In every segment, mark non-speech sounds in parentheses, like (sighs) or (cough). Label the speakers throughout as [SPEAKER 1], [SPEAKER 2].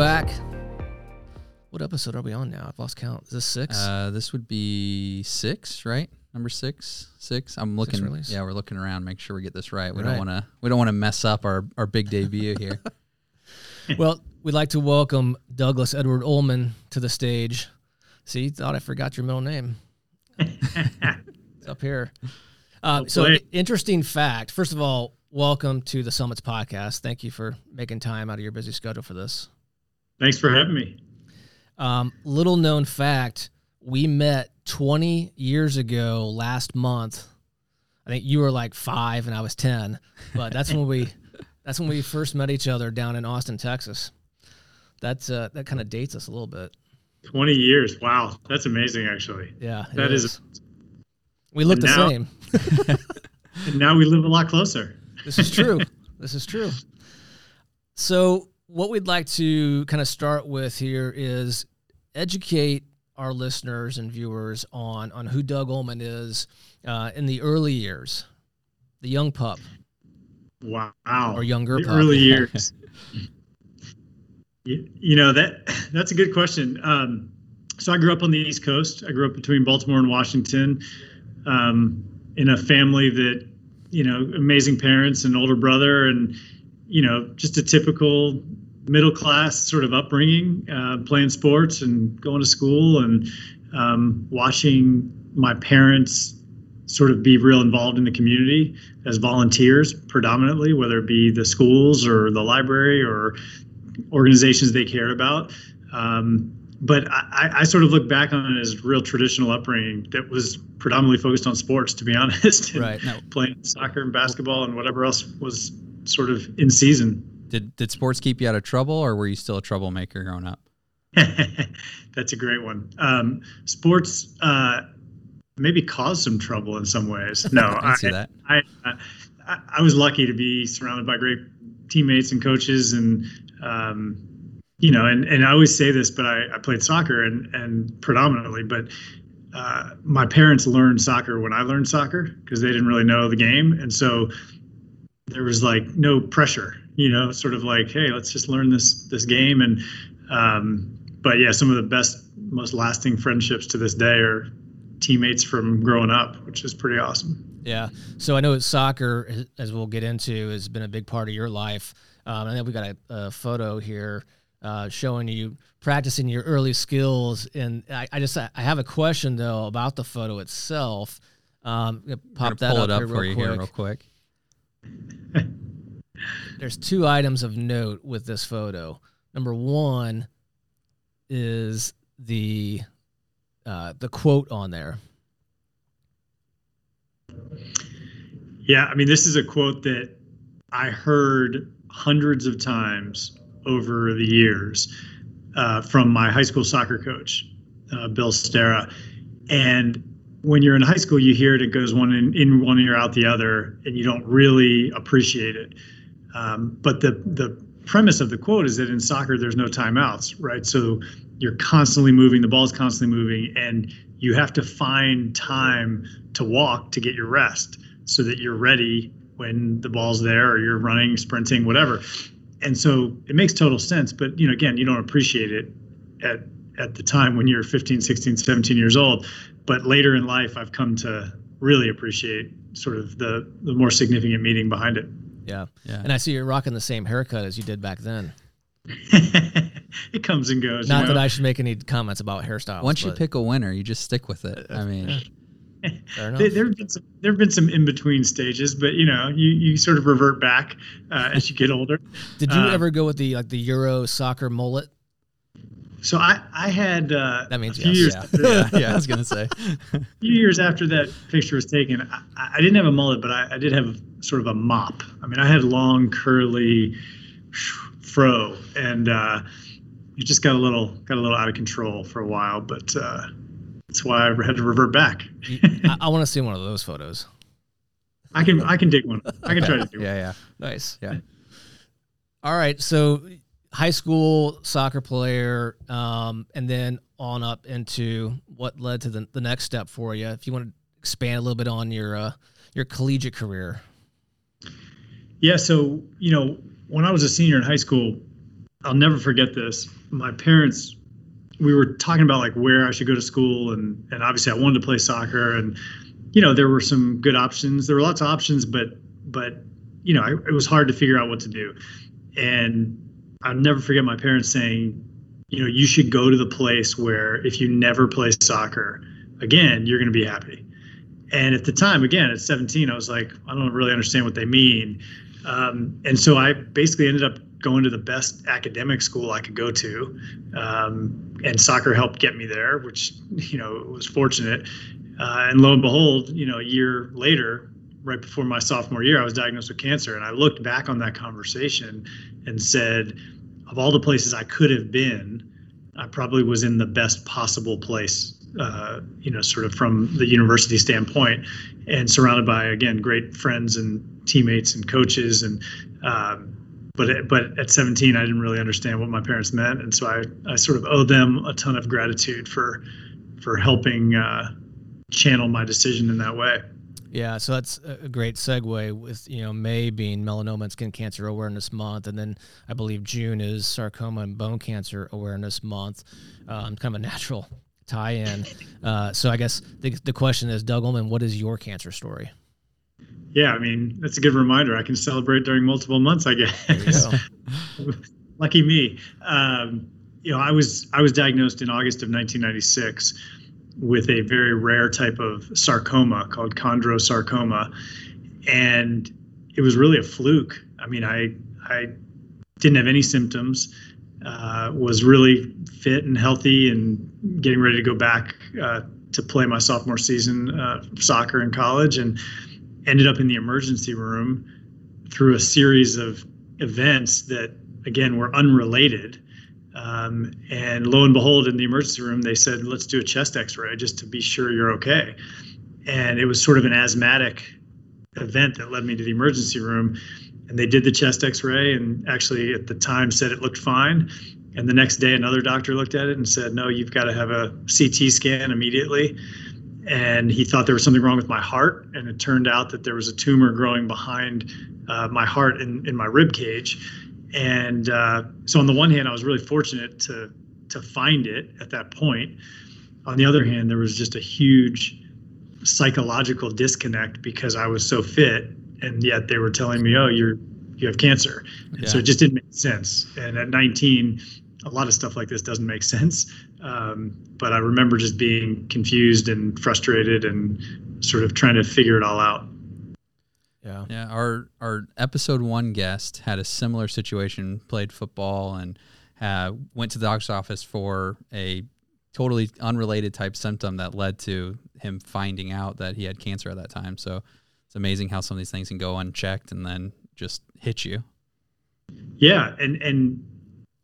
[SPEAKER 1] Welcome back. What episode are we on now? I've lost count. Is this six?
[SPEAKER 2] Uh, this would be six, right? Number six, six. I'm looking.
[SPEAKER 1] release?
[SPEAKER 2] yeah, we're looking around, make sure we get this right. We
[SPEAKER 1] Right.
[SPEAKER 2] don't want to. We don't want to mess up our our big debut (laughs) here. (laughs)
[SPEAKER 1] well, we'd like to welcome Douglas Edward Ulman to the stage. See, thought I forgot your middle name. (laughs) it's up here. Uh, so, interesting fact. First of all, welcome to the Summits podcast. Thank you for making time out of your busy schedule for this.
[SPEAKER 3] Thanks for having me.
[SPEAKER 1] Um, little known fact: we met 20 years ago last month. I think you were like five and I was 10, but that's when we (laughs) that's when we first met each other down in Austin, Texas. That's uh, that kind of dates us a little bit.
[SPEAKER 3] 20 years. Wow. That's amazing, actually.
[SPEAKER 1] Yeah,
[SPEAKER 3] That is-
[SPEAKER 1] We look the
[SPEAKER 3] now-
[SPEAKER 1] same. (laughs)
[SPEAKER 3] And now we live a lot closer.
[SPEAKER 1] This is true. this is true. (laughs) So, what we'd like to kind of start with here is educate our listeners and viewers on on who Doug Ulman is uh, in the early years, the young pup
[SPEAKER 3] Wow.
[SPEAKER 1] or younger
[SPEAKER 3] the
[SPEAKER 1] pup.
[SPEAKER 3] early (laughs) years. you, you know that (laughs) that's a good question. Um, so I grew up on the East Coast. I grew up between Baltimore and Washington, um, in a family that you know amazing parents and older brother, and you know just a typical middle class sort of upbringing, uh, playing sports and going to school and um, watching my parents sort of be real involved in the community as volunteers predominantly, whether it be the schools or the library or organizations they cared about. Um, but I, I sort of look back on it as real traditional upbringing that was predominantly focused on sports, to be (laughs) honest.
[SPEAKER 1] Right.
[SPEAKER 2] Now,
[SPEAKER 3] Playing soccer and basketball and whatever else was sort of in season.
[SPEAKER 2] did did sports keep you out of trouble, or were you still a troublemaker growing up? (laughs)
[SPEAKER 3] That's a great one. Um, sports uh, maybe caused some trouble in some ways. No, (laughs)
[SPEAKER 2] I that.
[SPEAKER 3] I, I I was lucky to be surrounded by great teammates and coaches, and um, you know, and, and I always say this, but I, I played soccer and and predominantly, but uh, my parents learned soccer when I learned soccer because they didn't really know the game, and so there was like no pressure, you know, sort of like, hey, let's just learn this this game, and um, but yeah, some of the best, most lasting friendships to this day are teammates from growing up, which is pretty awesome.
[SPEAKER 1] Yeah. So I know soccer, as we'll get into, has been a big part of your life. Um, I think we got a, a photo here uh, showing you practicing your early skills. And I, I just I have a question though about the photo itself. Um, pop that
[SPEAKER 2] pull
[SPEAKER 1] up,
[SPEAKER 2] it up
[SPEAKER 1] here
[SPEAKER 2] for
[SPEAKER 1] real
[SPEAKER 2] you
[SPEAKER 1] quick.
[SPEAKER 2] here, real quick.
[SPEAKER 1] There's two items of note with this photo. Number one is the uh, the quote on there.
[SPEAKER 3] Yeah, I mean, this is a quote that I heard hundreds of times over the years uh, from my high school soccer coach, uh, Bill Stera. And when you're in high school, you hear it, it goes one in, in one ear, out the other, and you don't really appreciate it. Um, but the the premise of the quote is that in soccer there's no timeouts, right? So you're constantly moving, the ball's constantly moving, and you have to find time to walk to get your rest so that you're ready when the ball's there or you're running, sprinting, whatever. And so it makes total sense, but you know, again, you don't appreciate it at at the time when you're 15, 16, 17 years old. But later in life, I've come to really appreciate sort of the the more significant meaning behind it.
[SPEAKER 1] Yeah.
[SPEAKER 2] Yeah.
[SPEAKER 1] And I see you're rocking the same haircut as you did back then. (laughs)
[SPEAKER 3] it comes and goes.
[SPEAKER 1] Not
[SPEAKER 3] you know?
[SPEAKER 1] that I should make any comments about hairstyles.
[SPEAKER 2] Once you pick a winner, you just stick with it. I mean. (laughs)
[SPEAKER 3] There, there have been some there have been some in between stages, but you know, you, you sort of revert back uh, as you get older. (laughs)
[SPEAKER 1] Did you
[SPEAKER 3] uh,
[SPEAKER 1] ever go with the like the Euro soccer mullet?
[SPEAKER 3] So I I had uh,
[SPEAKER 1] That means
[SPEAKER 3] a few
[SPEAKER 1] yes.
[SPEAKER 3] years
[SPEAKER 2] yeah, yeah,
[SPEAKER 3] that, (laughs)
[SPEAKER 2] yeah. I was gonna say. (laughs)
[SPEAKER 3] a few years after that picture was taken, I, I didn't have a mullet, but I, I did have sort of a mop. I mean, I had long curly fro, and uh, it just got a little got a little out of control for a while. But uh, that's why I had to revert back. (laughs)
[SPEAKER 1] I, I want to see one of those photos.
[SPEAKER 3] I can I can dig one. I can try to do one.
[SPEAKER 2] Yeah, yeah.
[SPEAKER 1] Nice.
[SPEAKER 2] Yeah.
[SPEAKER 1] All right. So high school soccer player, um, and then on up into what led to the, the next step for you. If you want to expand a little bit on your uh, your collegiate career.
[SPEAKER 3] Yeah, so you know, when I was a senior in high school, I'll never forget this. My parents, we were talking about like where I should go to school, and and obviously I wanted to play soccer, and you know there were some good options. There were lots of options, but but you know I, it was hard to figure out what to do, and I'll never forget my parents saying, you know, you should go to the place where if you never play soccer again, you're going to be happy. And at the time, again, at 17, I was like, I don't really understand what they mean. Um, and so I basically ended up going to the best academic school I could go to. Um, and soccer helped get me there, which, you know, was fortunate. Uh, and lo and behold, you know, a year later, right before my sophomore year, I was diagnosed with cancer. And I looked back on that conversation and said, of all the places I could have been, I probably was in the best possible place uh, you know, sort of from the university standpoint, and surrounded by again great friends and teammates and coaches. And um, but but at 17, I didn't really understand what my parents meant, and so I I sort of owe them a ton of gratitude for for helping uh, channel my decision in that way.
[SPEAKER 1] Yeah, so that's a great segue with you know May being melanoma and skin cancer awareness month, and then I believe June is sarcoma and bone cancer awareness month. Um, kind of a natural tie in. (laughs) Uh, so I guess the, the question is, Doug Ulman, what is your cancer story?
[SPEAKER 3] Yeah, I mean, that's a good reminder. I can celebrate during multiple months, I guess. (laughs) Lucky me. Um, you know, I was I was diagnosed in August of 1996 with a very rare type of sarcoma called chondrosarcoma, and it was really a fluke. I mean, I I didn't have any symptoms uh, was really fit and healthy and getting ready to go back uh, to play my sophomore season uh, soccer in college and ended up in the emergency room through a series of events that again were unrelated um, and lo and behold in the emergency room they said let's do a chest x-ray just to be sure you're okay. And it was sort of an asthmatic event that led me to the emergency room. And they did the chest x-ray and actually at the time said it looked fine. And the next day another doctor looked at it and said no you've got to have a ct scan immediately. And he thought there was something wrong with my heart. And it turned out that there was a tumor growing behind uh, my heart in, in my rib cage and uh, so on the one hand i was really fortunate to to find it at that point on the other hand there was just a huge psychological disconnect because i was so fit and yet they were telling me, "Oh, you're you have cancer," and yeah. so it just didn't make sense. And at 19, a lot of stuff like this doesn't make (laughs) sense. Um, but I remember just being confused and frustrated and sort of trying to figure it all out.
[SPEAKER 2] Yeah. Yeah. Our our episode one guest had a similar situation, played football and uh, went to the doctor's office for a totally unrelated type symptom that led to him finding out that he had cancer at that time. So it's amazing how some of these things can go unchecked and then just hit you.
[SPEAKER 3] Yeah, and and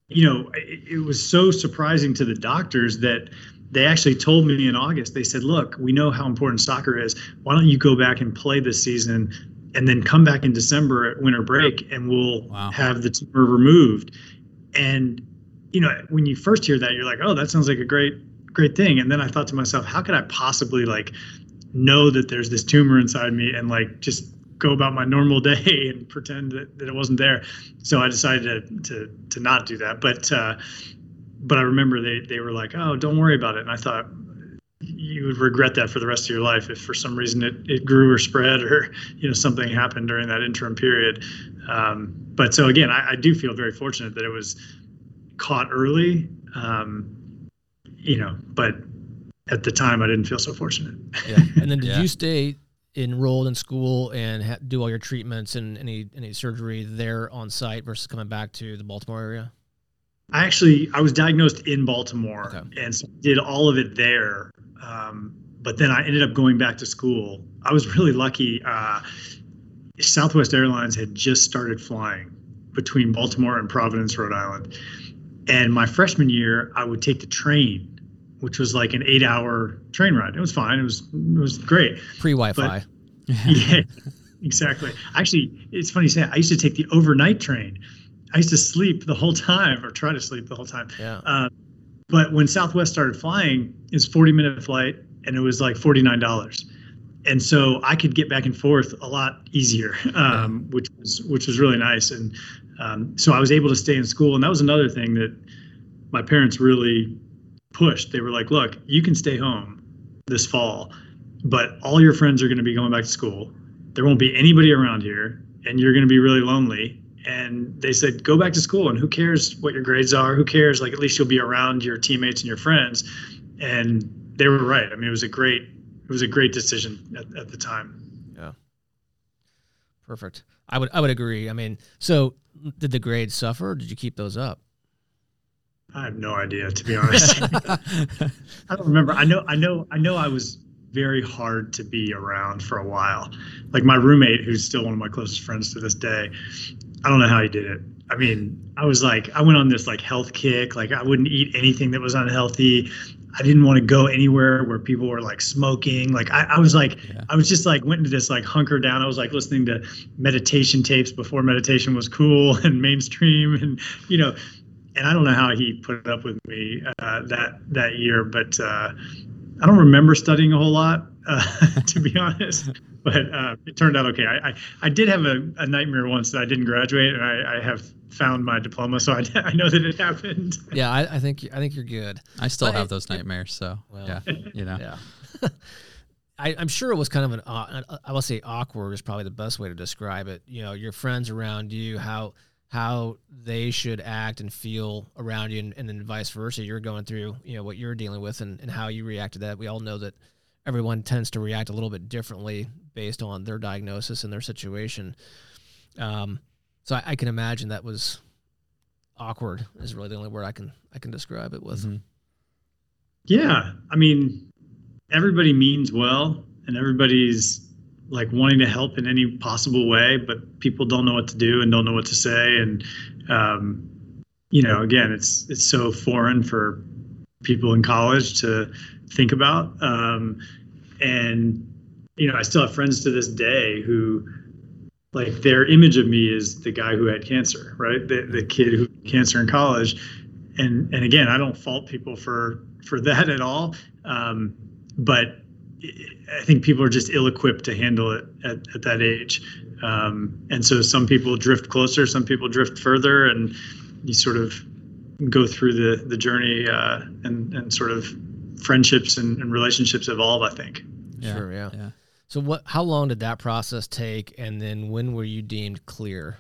[SPEAKER 3] you know it, it was so surprising to the doctors that they actually told me in August. They said, "Look, we know how important soccer is. Why don't you go back and play this season?" And then come back in December at winter break and we'll wow. have the tumor removed. And you know, when you first hear that, you're like, oh, that sounds like a great, great thing. And then I thought to myself, how could I possibly like know that there's this tumor inside me and like just go about my normal (laughs) day and pretend that, that it wasn't there. So I decided to, to, to not do that. But, uh, but I remember they, they were like, oh, don't worry about it. And I thought you would regret that for the rest of your life if for some reason it, it grew or spread or, you know, something happened during that interim period. Um, but so again, I, I, do feel very fortunate that it was caught early. Um, you know, but at the time I didn't feel so fortunate.
[SPEAKER 1] Yeah. And then did yeah. you stay enrolled in school and ha- do all your treatments and any any surgery there on site versus coming back to the Baltimore area?
[SPEAKER 3] I actually I was diagnosed in Baltimore okay. and so did all of it there. Um, but then I ended up going back to school. I was really lucky. Uh, Southwest Airlines had just started flying between Baltimore and Providence, Rhode Island. And my freshman year, I would take the train which was like an eight hour train ride. It was fine. It was it was great.
[SPEAKER 1] Pre Wi Fi.
[SPEAKER 3] yeah, exactly. Actually, it's funny you say. I used to take the overnight train. I used to sleep the whole time, or try to sleep the whole time.
[SPEAKER 1] Yeah. Uh,
[SPEAKER 3] but when Southwest started flying, it's 40 minute flight, and it was like 49 dollars. and so I could get back and forth a lot easier, um, which was which was really nice. And um, so I was able to stay in school, and that was another thing that my parents really pushed. They were like, "Look, you can stay home this fall, but all your friends are going to be going back to school. There won't be anybody around here, and you're going to be really lonely." And they said, "Go back to school, and who cares what your grades are? Who cares? Like at least you'll be around your teammates and your friends." And they were right. I mean, it was a great it was a great decision at, at the time.
[SPEAKER 1] Yeah. Perfect. I would I would agree. I mean, so did the grades suffer? did you keep those up?
[SPEAKER 3] I have no idea, to be honest. (laughs) I don't remember. I know, I know, I know. I was very hard to be around for a while. Like my roommate, who's still one of my closest friends to this day. I don't know how he did it. I mean, I was like, I went on this like health kick. Like I wouldn't eat anything that was unhealthy. I didn't want to go anywhere where people were like smoking. Like I, I was like, yeah. I was just like went into this like hunker down. I was like listening to meditation tapes before meditation was cool (laughs) and mainstream, and you know, and I don't know how he put up with me uh, that that year, but uh, I don't remember studying a whole lot, uh, (laughs) to be honest. But uh, it turned out okay. I, I, I did have a, a, nightmare once that I didn't graduate, and I, I have found my diploma, so I, (laughs) I know that it happened.
[SPEAKER 1] Yeah, I, I think I think you're good.
[SPEAKER 2] I still but have it, those nightmares, so well, yeah, you know.
[SPEAKER 1] Yeah. (laughs) I, am sure it was kind of an uh, I will say awkward is probably the best way to describe it. You know, your friends around you, how how they should act and feel around you, and, and then vice versa. You're going through you know what you're dealing with, and, and how you react to that. We all know that everyone tends to react a little bit differently based on their diagnosis and their situation. Um, so I, I, can imagine that was awkward. Is really the only word I can I can describe it with. Mm-hmm.
[SPEAKER 3] Yeah, I mean, everybody means well, and everybody's like wanting to help in any possible way, but people don't know what to do and don't know what to say, and um, you know, again, it's it's so foreign for people in college to think about, um, and you know, I still have friends to this day who like their image of me is the guy who had cancer, right? The the kid who had cancer in college, and and again, I don't fault people for for that at all, um, but I think people are just ill-equipped to handle it at, at that age, um, and so some people drift closer, some people drift further, and you sort of go through the the journey uh, and and sort of friendships and, and relationships evolve. I think.
[SPEAKER 1] Yeah. Sure. Yeah. yeah. So what? How long did that process take, and then when were you deemed clear?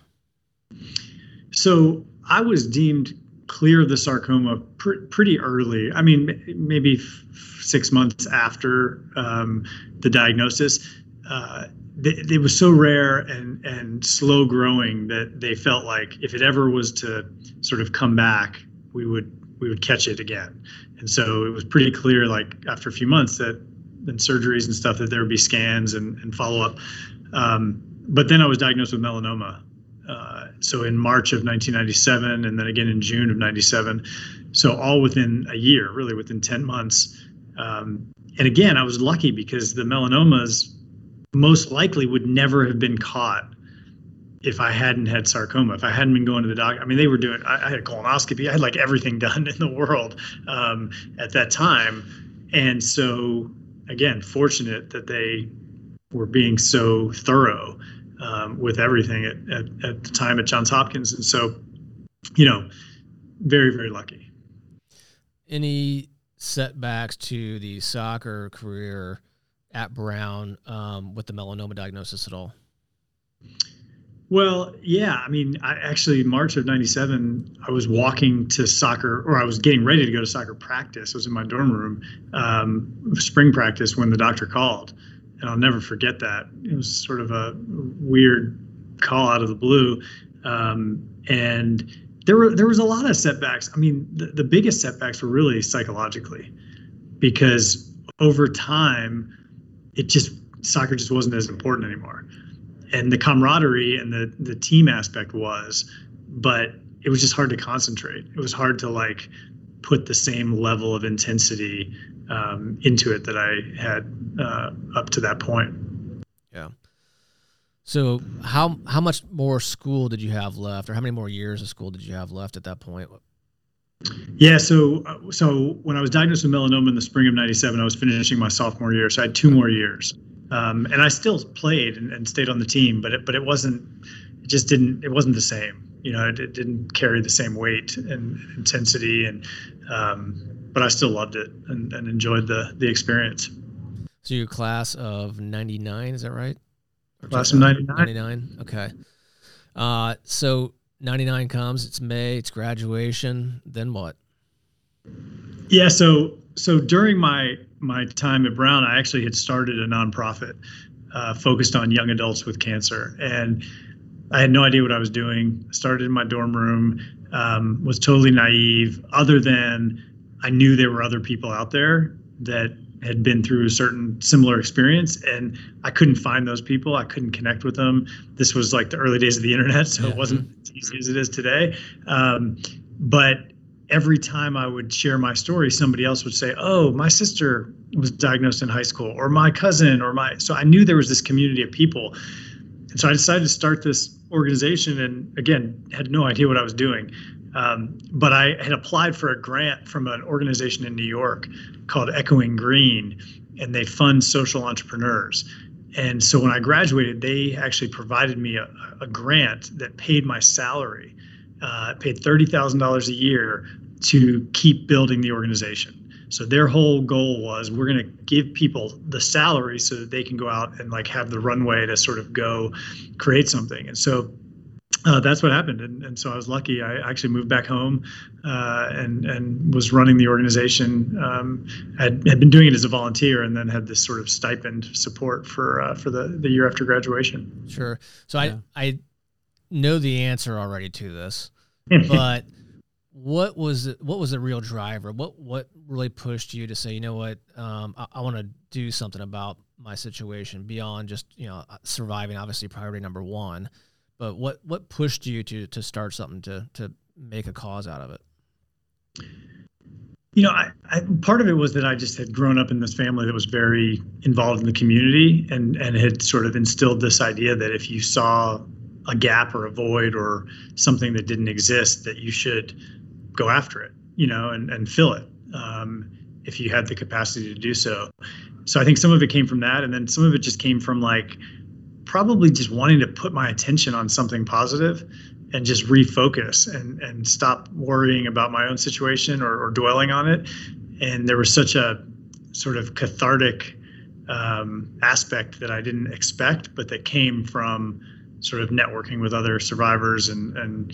[SPEAKER 3] So I was deemed clear of the sarcoma pr- pretty early. I mean, maybe f- six months after um, the diagnosis. Uh, th- it was so rare and and slow growing that they felt like if it ever was to sort of come back, we would we would catch it again. And so it was pretty clear, like after a few months, that and surgeries and stuff that there would be scans and, and follow up. Um, but then I was diagnosed with melanoma. Uh, so in March of 1997, and then again in June of 97. So all within a year, really within 10 months. Um, and again, I was lucky because the melanomas most likely would never have been caught if I hadn't had sarcoma, if I hadn't been going to the doctor. I mean, they were doing, I, I had a colonoscopy, I had like everything (laughs) done in the world um, at that time. And so again fortunate that they were being so thorough um, with everything at, at, at the time at Johns Hopkins, and so you know, very very lucky.
[SPEAKER 1] Any setbacks to the soccer career at Brown um, with the melanoma diagnosis at all?
[SPEAKER 3] Well, yeah. I mean, I actually March of '97, I was walking to soccer, or I was getting ready to go to soccer practice. I was in my dorm room, um, spring practice, when the doctor called, and I'll never forget that. It was sort of a weird call out of the blue, um, and there were there was a lot of setbacks. I mean, the, the biggest setbacks were really psychologically, because over time, it just soccer just wasn't as important anymore and the camaraderie and the the team aspect was, but it was just hard to concentrate. It was hard to like put the same level of intensity um, into it that I had uh, up to that point.
[SPEAKER 1] Yeah. So how how much more school did you have left, or how many more years of school did you have left at that point?
[SPEAKER 3] Yeah, so so when I was diagnosed with melanoma in the spring of '97, I was finishing my sophomore year, so I had two more years. Um, and I still played and, and, stayed on the team, but it, but it wasn't, it just didn't, it wasn't the same. You know, it, it didn't carry the same weight and intensity, and um, but I still loved it and, and enjoyed the the experience.
[SPEAKER 1] So your class of '99, is that right?
[SPEAKER 3] Or class of '99.
[SPEAKER 1] '99. Okay. Uh, so '99 comes. It's May. It's graduation. Then what?
[SPEAKER 3] Yeah. So so during my my time at Brown, I actually had started a nonprofit uh, focused on young adults with cancer, and I had no idea what I was doing. Started in my dorm room, um, was totally naive. Other than I knew there were other people out there that had been through a certain similar experience, and I couldn't find those people. I couldn't connect with them. This was like the early days of the internet, so yeah. it wasn't as easy as it is today. Um, but every time I would share my story, somebody else would say, "Oh, my sister was diagnosed in high school," or "My cousin," or "My." So I knew there was this community of people, and so I decided to start this organization. And again, had no idea what I was doing, um, but I had applied for a grant from an organization in New York called Echoing Green, and they fund social entrepreneurs. And so when I graduated, they actually provided me a, a grant that paid my salary uh, paid $30,000 a year to keep building the organization. So their whole goal was we're going to give people the salary so that they can go out and like have the runway to sort of go create something. And so uh, that's what happened. And, and so I was lucky. I actually moved back home uh, and and was running the organization. Um, had had been doing it as a volunteer, and then had this sort of stipend support for uh, for the the year after graduation.
[SPEAKER 1] Sure. So yeah. I I know the answer already to this, (laughs) but what was it, what was the real driver? What what really pushed you to say, you know what, um, I, I want to do something about my situation beyond just you know uh, surviving. Obviously, priority number one, but what what pushed you to to start something to to make a cause out of it?
[SPEAKER 3] You know, I, I, part of it was that I just had grown up in this family that was very involved in the community and and had sort of instilled this idea that if you saw a gap or a void or something that didn't exist that you should go after it you know and, and fill it um, if you had the capacity to do so. So i think some of it came from that and then some of it just came from like probably just wanting to put my attention on something positive and just refocus and and stop worrying about my own situation or, or dwelling on it. And there was such a sort of cathartic um, aspect that i didn't expect but that came from sort of networking with other survivors and and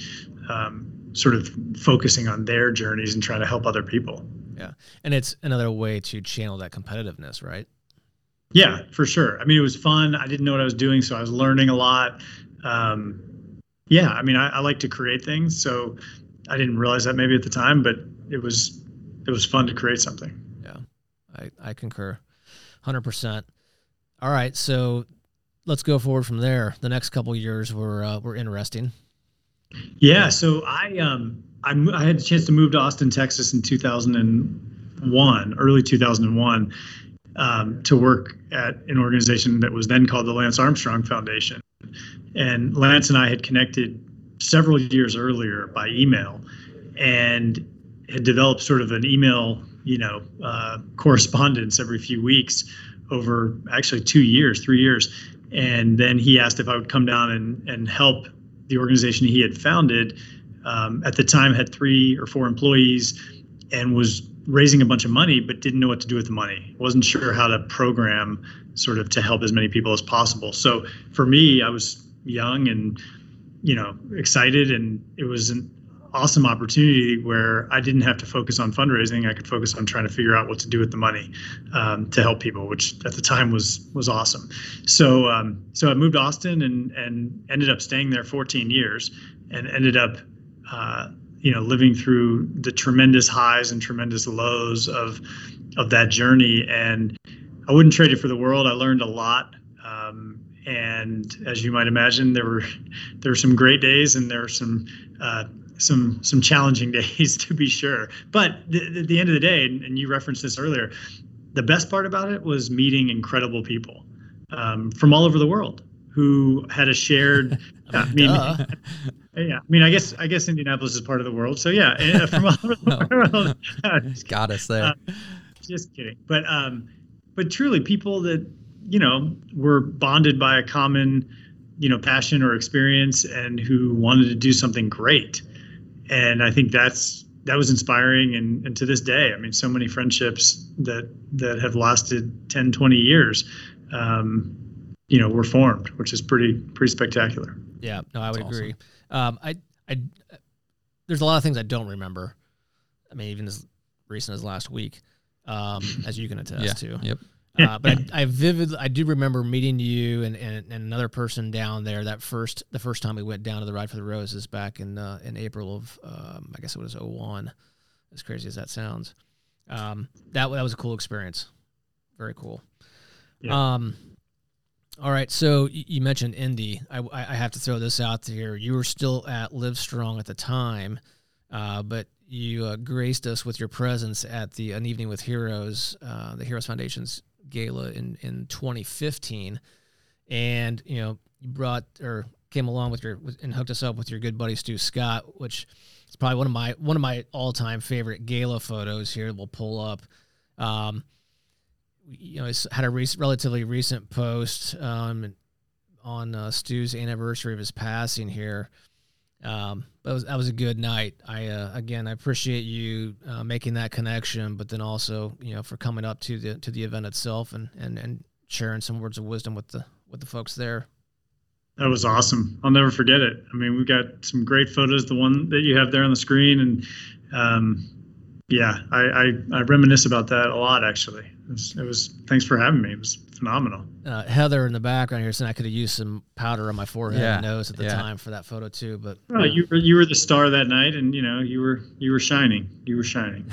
[SPEAKER 3] um, sort of focusing on their journeys and trying to help other people.
[SPEAKER 1] Yeah, and it's another way to channel that competitiveness, right?
[SPEAKER 3] Yeah, for sure. I mean, it was fun. I didn't know what I was doing, so I was learning a lot. Um, yeah, I mean, I, I like to create things, so I didn't realize that maybe at the time, but it was it was fun to create something.
[SPEAKER 1] Yeah, I I concur, hundred percent. All right, so let's go forward from there. The next couple years were uh, were interesting.
[SPEAKER 3] Yeah, so I um I, I had a chance to move to Austin, Texas in 2001, early 2001, um, to work at an organization that was then called the Lance Armstrong Foundation. And Lance and I had connected several years earlier by email, and had developed sort of an email, you know, uh, correspondence every few weeks over actually two years, three years and then he asked if I would come down and, and help the organization he had founded. Um, at the time, had three or four employees and was raising a bunch of money, but didn't know what to do with the money. wasn't sure how to program sort of to help as many people as possible. So for me, I was young and you know excited, and it was an awesome opportunity where I didn't have to focus on fundraising. I could focus on trying to figure out what to do with the money um, to help people, which at the time was was awesome. So um, so I moved to Austin and and ended up staying there 14 years, and ended up. Uh, you know, living through the tremendous highs and tremendous lows of of that journey, and I wouldn't trade it for the world. I learned a lot, um, and as you might imagine, there were (laughs) there were some great days, and there were some uh, some some challenging (laughs) days to be sure. But th- at the end of the day, and, and, you referenced this earlier, the best part about it was meeting incredible people um, from all over the world who had a shared. (laughs) I mean, (laughs) yeah. I mean, I guess I guess Indianapolis is part of the world, so yeah, eh, from all over the
[SPEAKER 2] world. Got us there. Uh,
[SPEAKER 3] just kidding, but um, but truly, people that you know were bonded by a common you know passion or experience and who wanted to do something great and i think that's that was inspiring. And, and to this day i mean so many friendships that that have lasted 10 20 years um, you know were formed which is pretty pretty spectacular.
[SPEAKER 1] Yeah no i would that's agree. um, i i there's a lot of things i don't remember. I mean even as recent as last week um, as you can attest
[SPEAKER 2] yeah.
[SPEAKER 1] to.
[SPEAKER 2] yep
[SPEAKER 1] uh, but I, (laughs) I vividly, I do remember meeting you and, and, and, another person down there that first, the first time we went down to the Ride for the Roses back in uh, in April of, um, I guess it was 01. As crazy as that sounds, um, that that was a cool experience. Very cool. Yeah. Um, all right, so you mentioned Indy. I, I have to throw this out here. You were still at Livestrong at the time, uh, but you uh, graced us with your presence at the An Evening with Heroes, uh, the Heroes Foundation's gala in in 2015, and you know you brought or came along with your and hooked us up with your good buddy Stu Scott, which is probably one of my one of my all time favorite gala photos. Here we'll pull up. Um, you know, it's had a rec- relatively recent post um, on uh, Stu's anniversary of his passing here. Um, that was that was a good night. I uh, again I appreciate you uh, making that connection, but then also you know for coming up to the to the event itself and and and sharing some words of wisdom with the with the folks there.
[SPEAKER 3] That was awesome. I'll never forget it. I mean, we got some great photos. The one that you have there on the screen, and um, yeah, I, I, I reminisce about that a lot. Actually, it was, it was thanks for having me. It was phenomenal.
[SPEAKER 1] Uh, Heather in the background here saying I could have used some powder on my forehead yeah. and nose at the yeah. time for that photo too. But
[SPEAKER 3] well, you were you were the star that night, and you know you were you were shining. You were shining.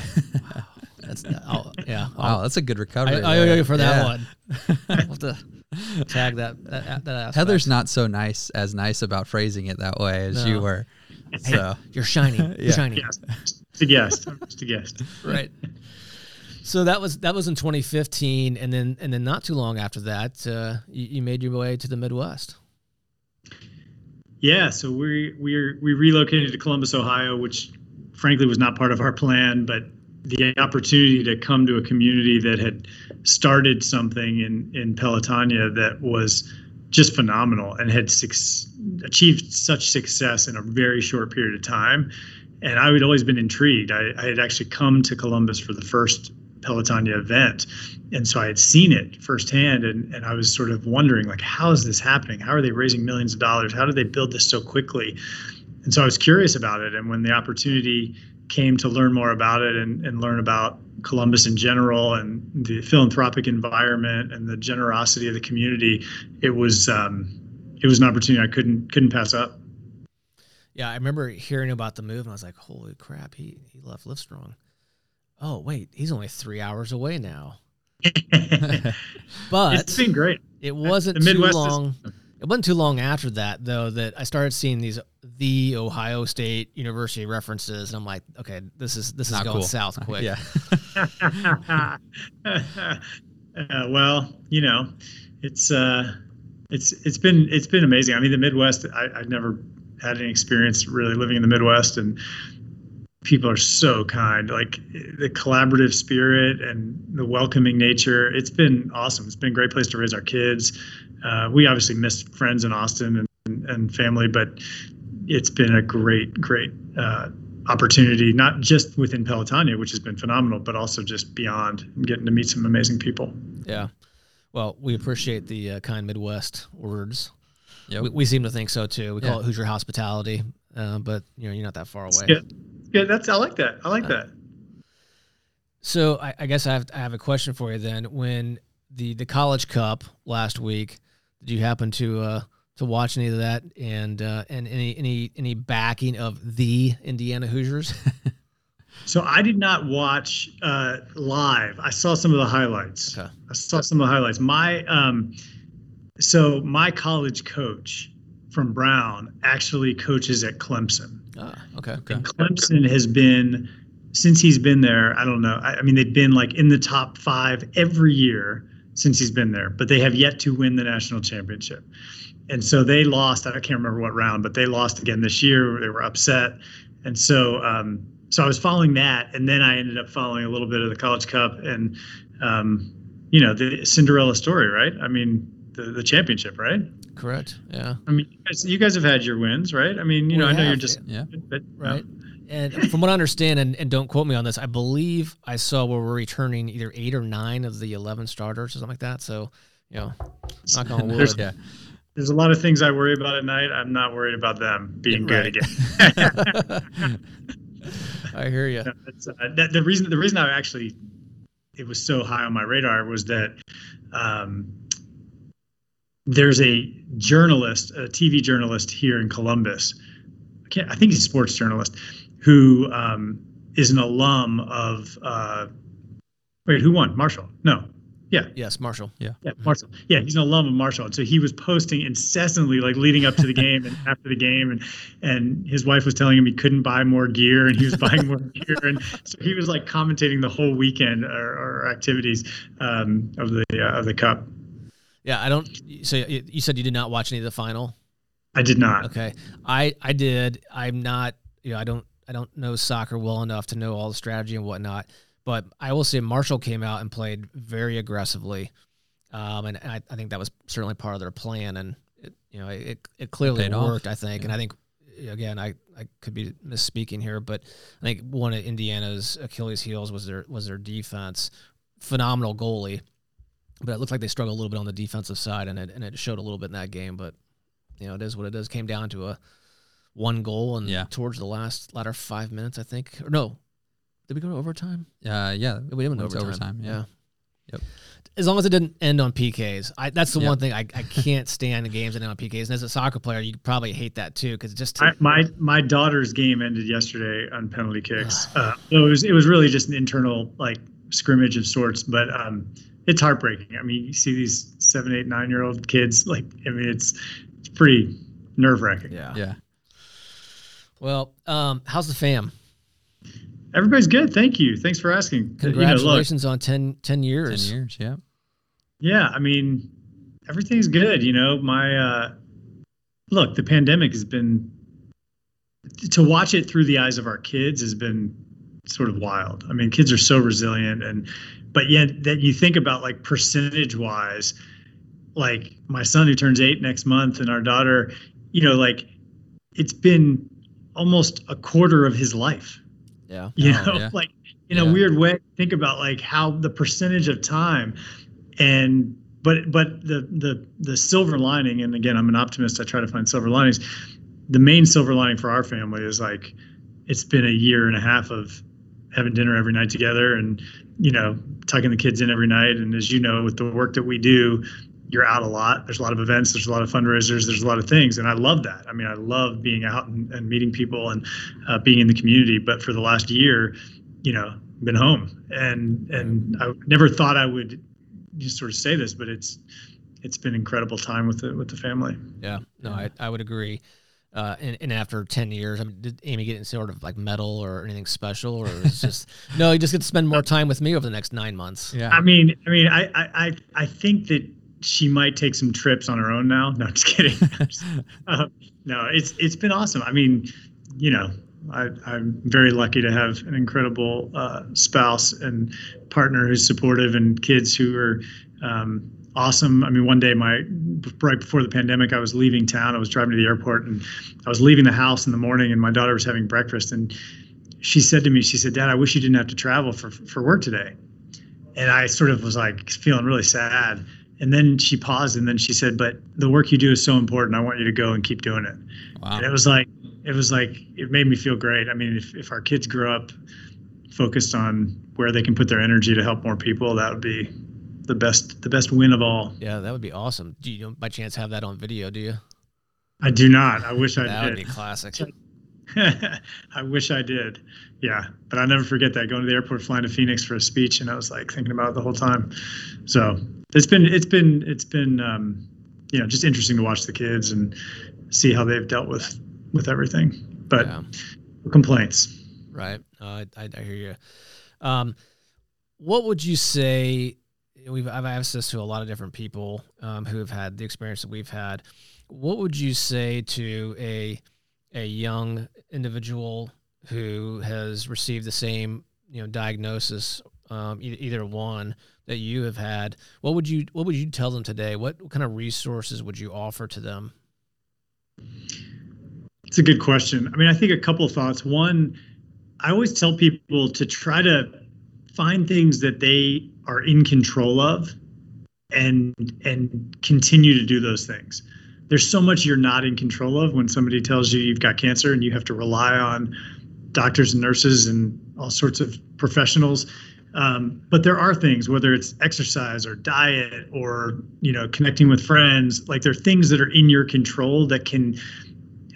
[SPEAKER 3] (laughs)
[SPEAKER 1] that's I'll, yeah.
[SPEAKER 2] I'll, (laughs) wow, that's a good recovery.
[SPEAKER 1] I, I owe you for that yeah. one. (laughs) we'll have to tag that. that, that
[SPEAKER 2] Heather's not so nice as nice about phrasing it that way as no. you were.
[SPEAKER 1] Hey, so you're shining. You're shining.
[SPEAKER 3] Yes. Just a guest. Just a guest.
[SPEAKER 1] Right. So that was that was in 2015, and then and then not too long after that, uh, you, you, made your way to the Midwest.
[SPEAKER 3] Yeah, so we we we relocated to Columbus, Ohio, which frankly was not part of our plan, but the opportunity to come to a community that had started something in in Pelotonia that was just phenomenal and had six, achieved such success in a very short period of time. And I had always been intrigued. I, I had actually come to Columbus for the first Pelotonia event. And so I had seen it firsthand and, and I was sort of wondering like, how is this happening? How are they raising millions of dollars? How do they build this so quickly? And so I was curious about it. And when the opportunity came to learn more about it and, and learn about Columbus in general and the philanthropic environment and the generosity of the community, it was um, it was an opportunity I couldn't couldn't pass up.
[SPEAKER 1] Yeah, I remember hearing about the move and I was like, "Holy crap! He he left Livestrong." Oh wait, he's only three hours away now. (laughs) but
[SPEAKER 3] it's been great.
[SPEAKER 1] It wasn't too long. Is- it wasn't too long after that though that I started seeing these the Ohio State University references, and I'm like, okay, this is this Not is going cool. south (laughs) quick.
[SPEAKER 2] yeah. (laughs)
[SPEAKER 3] uh, well, you know, it's uh, it's it's been it's been amazing. I mean, the Midwest. I, I've never had any experience really living in the Midwest, and people are so kind like the collaborative spirit and the welcoming nature. It's been awesome. It's been a great place to raise our kids. Uh, we obviously missed friends in austin and, and family but it's been a great great uh, opportunity not just within pelotonia which has been phenomenal but also just beyond getting to meet some amazing people.
[SPEAKER 1] Yeah. Well we appreciate the uh, kind midwest words. Yeah we, we, seem to think so too. We call yeah. it hoosier hospitality uh, but you know you're not that far away.
[SPEAKER 3] Yeah yeah, that's I like that. I like uh, that.
[SPEAKER 1] So I, I, guess I have I have a question for you then. When the the College Cup last week, did you happen to uh, to watch any of that and uh, and any any any backing of the Indiana Hoosiers? (laughs)
[SPEAKER 3] so I did not watch uh, live. I saw some of the highlights. Okay. I saw some of the highlights. My um, so my college coach from Brown actually coaches at Clemson.
[SPEAKER 1] Ah, okay. okay.
[SPEAKER 3] And Clemson has been since he's been there. I don't know. I, I mean, they've been like in the top five every year since he's been there, but they have yet to win the national championship. And so they lost. I can't remember what round, but they lost again this year. They were upset, and so um, so I was following that, and then I ended up following a little bit of the College Cup, and um, you know, the Cinderella story, right? I mean, the the championship, right?
[SPEAKER 1] Correct. Yeah.
[SPEAKER 3] I mean, you guys, you guys have had your wins, right? I mean, you
[SPEAKER 1] We
[SPEAKER 3] know, I know you're just
[SPEAKER 2] yeah.
[SPEAKER 3] but,
[SPEAKER 1] Right. And from what I understand, and, and don't quote me on this, I believe I saw where we're returning either eight or nine of the 11 starters or something like that. So, you know, knock on wood.
[SPEAKER 2] Yeah.
[SPEAKER 3] There's a lot of things I worry about at night. I'm not worried about them being good again. (laughs)
[SPEAKER 1] I hear you. (laughs)
[SPEAKER 3] Uh, that, the reason the reason I actually it was so high on my radar was that um, there's a journalist, a TV journalist here in Columbus. I can't. I think he's a sports journalist who um, is an alum of. Uh, wait, who won? Marshall? No. Yeah.
[SPEAKER 1] Yes, Marshall.
[SPEAKER 3] Yeah, Marshall. Yeah, he's an alum of Marshall, and so he was posting incessantly, like leading up to the game and after the game, and and his wife was telling him he couldn't buy more gear, and he was buying more (laughs) gear, and so he was like commentating the whole weekend or, or activities um, of the uh, of the cup.
[SPEAKER 1] Yeah, I don't. So you you said you did not watch any of the final.
[SPEAKER 3] I did not.
[SPEAKER 1] Okay, I I did. I'm not. You know, I don't. I don't know soccer well enough to know all the strategy and whatnot. But I will say Marshall came out and played very aggressively, um, and, and I, I think that was certainly part of their plan. And it, you know, it it clearly
[SPEAKER 2] Paid off.
[SPEAKER 1] worked. I think, and I think again, I, I could be misspeaking here, but I think one of Indiana's Achilles' heels was their was their defense. Phenomenal goalie, but it looked like they struggled a little bit on the defensive side, and it and it showed a little bit in that game. But you know, it is what it is. Came down to a one goal, and
[SPEAKER 2] Yeah.
[SPEAKER 1] towards the last latter five minutes, I think. Or no, did we go to overtime?
[SPEAKER 2] Uh, yeah.
[SPEAKER 1] We didn't
[SPEAKER 2] Went to
[SPEAKER 1] overtime.
[SPEAKER 2] overtime, yeah. Yep.
[SPEAKER 1] As long as it didn't end on PKs, I, that's the
[SPEAKER 2] Yep.
[SPEAKER 1] one thing I, I can't stand the games that end on PKs. And as a soccer player, you probably hate that too because just
[SPEAKER 3] I, my my daughter's game ended yesterday on penalty kicks. (sighs) Uh, it was it was really just an internal like scrimmage of sorts, but um, it's heartbreaking. I mean, you see these seven, eight, nine year old kids like I mean, it's it's pretty nerve wracking.
[SPEAKER 1] yeah.
[SPEAKER 2] Yeah.
[SPEAKER 1] Well, um, how's the fam?
[SPEAKER 3] Everybody's good. Thank you. Thanks for asking. You know, look,
[SPEAKER 1] Congratulations on 10, 10 years.
[SPEAKER 2] Ten
[SPEAKER 1] years.
[SPEAKER 2] years. Yeah.
[SPEAKER 3] yeah, I mean, everything's good. You know, my uh, look, the pandemic has been to watch it through the eyes of our kids has been sort of wild. I mean, kids are so resilient, and but yet that you think about like percentage wise, like my son who turns eight next month, and our daughter, you know, like it's been almost a quarter of his life
[SPEAKER 1] Yeah.
[SPEAKER 3] you
[SPEAKER 2] Oh,
[SPEAKER 3] know
[SPEAKER 2] yeah. (laughs)
[SPEAKER 3] like in
[SPEAKER 2] Yeah.
[SPEAKER 3] a weird way think about like how the percentage of time and but but the the the silver lining and again i'm an optimist i try to find silver linings the main silver lining for our family is like it's been a year and a half of having dinner every night together and you know tucking the kids in every night. And as you know with the work that we do you're out a lot. There's a lot of events. There's a lot of fundraisers. There's a lot of things. And i love that. I mean i love being out and, and meeting people and uh, being in the community. But for the last year you know been home. And and i never thought i would just sort of say this but it's it's been incredible time with the with the family.
[SPEAKER 1] Yeah. No, I, I would agree. Uh, and, and after 10 years, I mean, did Amy get any sort of like medal or anything special? Or it's (laughs) just, no, you just get to spend more time with me over the next nine months.
[SPEAKER 2] Yeah.
[SPEAKER 3] I mean, I mean, I, I, I, I think that she might take some trips on her own now. No, just kidding. (laughs) uh, no, it's it's been awesome. I mean, you know, I, I'm very lucky to have an incredible uh, spouse and partner who's supportive and kids who are um, awesome. I mean, one day, my right before the pandemic, I was leaving town. I was driving to the airport, and I was leaving the house in the morning, and my daughter was having breakfast, and she said to me, she said, "Dad, I wish you didn't have to travel for for work today." And I sort of was like feeling really sad. And then she paused, and then she said, "But the work you do is so important. I want you to go and keep doing it."
[SPEAKER 2] wow.
[SPEAKER 3] And it was like, it was like, it made me feel great. I mean, if, if our kids grow up focused on where they can put their energy to help more people, that would be the best, the best win of all.
[SPEAKER 1] Yeah, that would be awesome. Do you by chance have that on video? Do you?
[SPEAKER 3] I do not. I wish I
[SPEAKER 1] That would be
[SPEAKER 3] did.
[SPEAKER 1] classic. (laughs)
[SPEAKER 3] I wish I did. Yeah, but I'll never forget that going to the airport, flying to Phoenix for a speech, and I was like thinking about it the whole time. So it's been, it's been, it's been, um, you know, just interesting to watch the kids and see how they've dealt with with everything. But
[SPEAKER 1] Yeah.
[SPEAKER 3] complaints.
[SPEAKER 1] Right. Uh, I, I hear you. Um, what would you say? We've I've asked this to a lot of different people um, who have had the experience that we've had. What would you say to a a young individual who has received the same you know diagnosis um, either one that you have had, what would you what would you tell them today? What kind of resources would you offer to them?
[SPEAKER 3] It's a good question. I mean, I think a couple of thoughts. One, I always tell people to try to find things that they are in control of and and continue to do those things. There's so much you're not in control of when somebody tells you you've got cancer and you have to rely on doctors and nurses and all sorts of professionals. Um, but there are things, whether it's exercise or diet or you know connecting with friends, like there are things that are in your control that can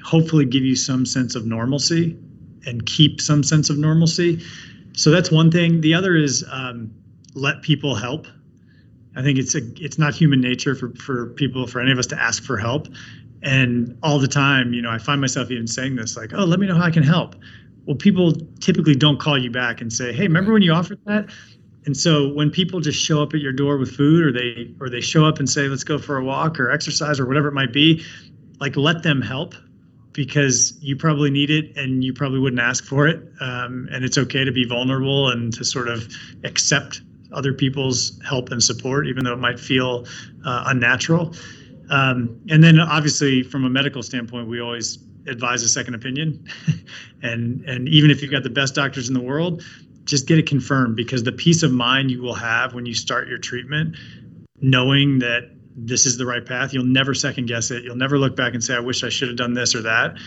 [SPEAKER 3] hopefully give you some sense of normalcy and keep some sense of normalcy. So that's one thing. The other is um, let people help. I think it's a it's not human nature for for people for any of us to ask for help. And all the time, you know, I find myself even saying this like, "Oh, let me know how I can help." Well, people typically don't call you back and say, "Hey, remember when you offered that?" And so when people just show up at your door with food or they or they show up and say, "Let's go for a walk or exercise or whatever it might be," like let them help because you probably need it and you probably wouldn't ask for it. Um, and it's okay to be vulnerable and to sort of accept other people's help and support, even though it might feel uh, unnatural. Um, and then obviously from a medical standpoint, we always advise a second opinion. (laughs) and and even if you've got the best doctors in the world, just get it confirmed because the peace of mind you will have when you start your treatment, knowing that this is the right path. You'll never second guess it. You'll never look back and say, I wish I should have done this or that.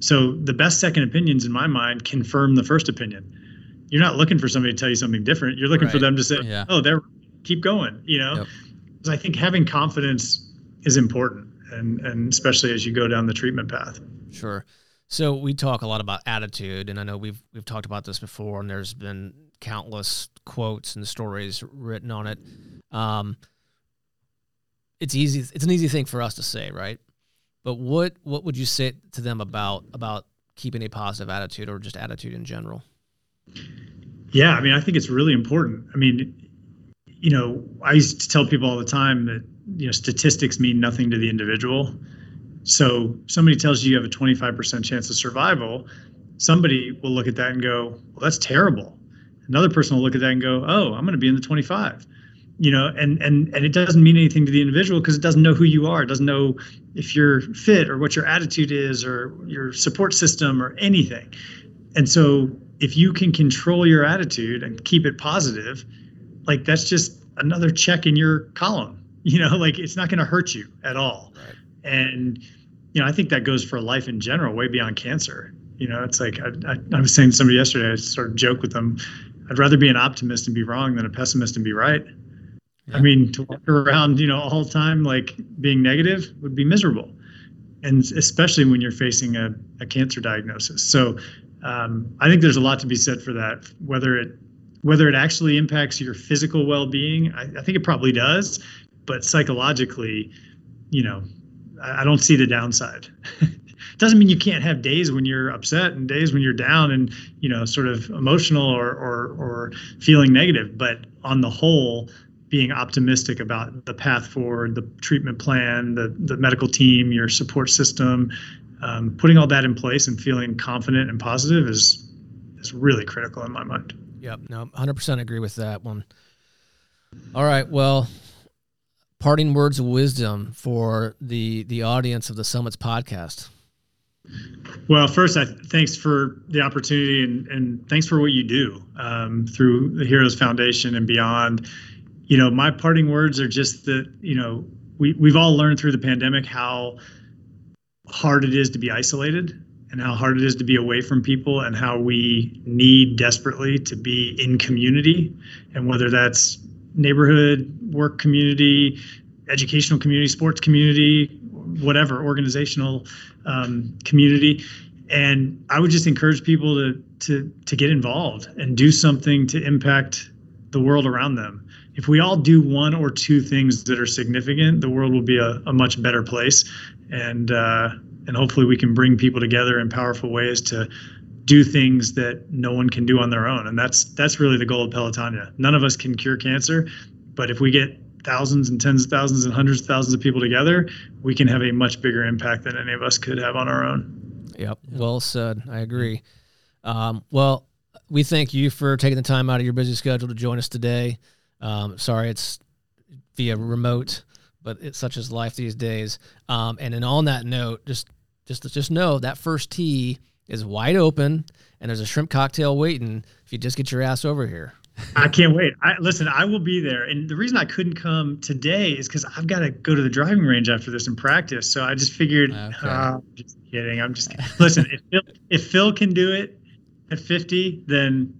[SPEAKER 3] So the best second opinions in my mind confirm the first opinion. You're not looking for somebody to tell you something different. You're looking right. for them to say, yeah. "Oh, they're keep going." You know, yep. I think having confidence is important, and and especially as you go down the treatment path.
[SPEAKER 1] Sure. So we talk a lot about attitude, and I know we've we've talked about this before, and there's been countless quotes and stories written on it. Um, it's easy it's an easy thing for us to say, right? But what what would you say to them about about keeping a positive attitude or just attitude in general?
[SPEAKER 3] Yeah, I mean, I think it's really important. I mean, you know, I used to tell people all the time that you know statistics mean nothing to the individual. So somebody tells you you have a 25% chance of survival, somebody will look at that and go, "Well, that's terrible." Another person will look at that and go, "Oh, I'm going to be in the 25." You know and and and it doesn't mean anything to the individual because it doesn't know who you are. It doesn't know if you're fit or what your attitude is or your support system or anything. And so if you can control your attitude and keep it positive like that's just another check in your column (laughs) you know like it's not going to hurt you at all. Right. and you know i think that goes for life in general way beyond cancer. You know it's like I, I, I was saying to somebody yesterday i sort of joke with them. I'd rather be an optimist and be wrong than a pessimist and be right yeah. I mean, to walk around, you know, all the time like being negative would be miserable, and especially when you're facing a, a cancer diagnosis. So, um, I think there's a lot to be said for that. Whether it whether it actually impacts your physical well-being, I, I think it probably does, but psychologically, you know, I, I don't see the downside. (laughs) doesn't mean you can't have days when you're upset and days when you're down and you know sort of emotional or or, or feeling negative but on the whole being optimistic about the path forward, the treatment plan, the, the medical team, your support system, um, putting all that in place and feeling confident and positive is is really critical in my mind.
[SPEAKER 1] Yep, no, 100% agree with that one. All right, well, parting words of wisdom for the the audience of the Summits podcast.
[SPEAKER 3] Well, first, I thanks for the opportunity and, and thanks for what you do um, through the Heroes Foundation and beyond you know, my parting words are just that, you know, we, we've all learned through the pandemic how hard it is to be isolated and how hard it is to be away from people and how we need desperately to be in community. And whether that's neighborhood work community educational community sports community whatever organizational um, community. And i would just encourage people to to to get involved and do something to impact the world around them if we all do one or two things that are significant, the world will be a, a much better place, and uh, and hopefully we can bring people together in powerful ways to do things that no one can do on their own. And that's that's really the goal of Pelotonia. None of us can cure cancer, but if we get thousands and tens of thousands and hundreds of thousands of people together, we can have a much bigger impact than any of us could have on our own.
[SPEAKER 1] Yep. Well said. I agree. Um, well, we thank you for taking the time out of your busy schedule to join us today. Um, sorry, it's via remote, but it's such as life these days. Um, and then on that note, just just just know that first tee is wide open, and there's a shrimp cocktail waiting. If you just get your ass over here.
[SPEAKER 3] I can't wait. I listen. I will be there, and the reason I couldn't come today is because I've got to go to the driving range after this and practice. So I just figured. Okay. Uh, I'm just kidding. I'm just kidding. listen. If Phil, if Phil can do it at 50, then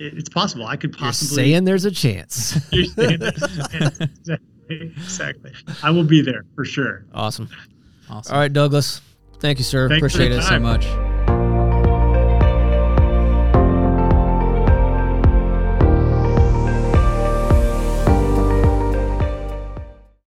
[SPEAKER 3] it's possible. I could possibly. (laughs)
[SPEAKER 1] You're saying there's a chance. there's
[SPEAKER 3] a chance. Exactly. exactly. I will be there for sure.
[SPEAKER 1] Awesome. Awesome. (laughs) All right, Douglas. Thank you, sir.
[SPEAKER 2] Thanks Appreciate it so much.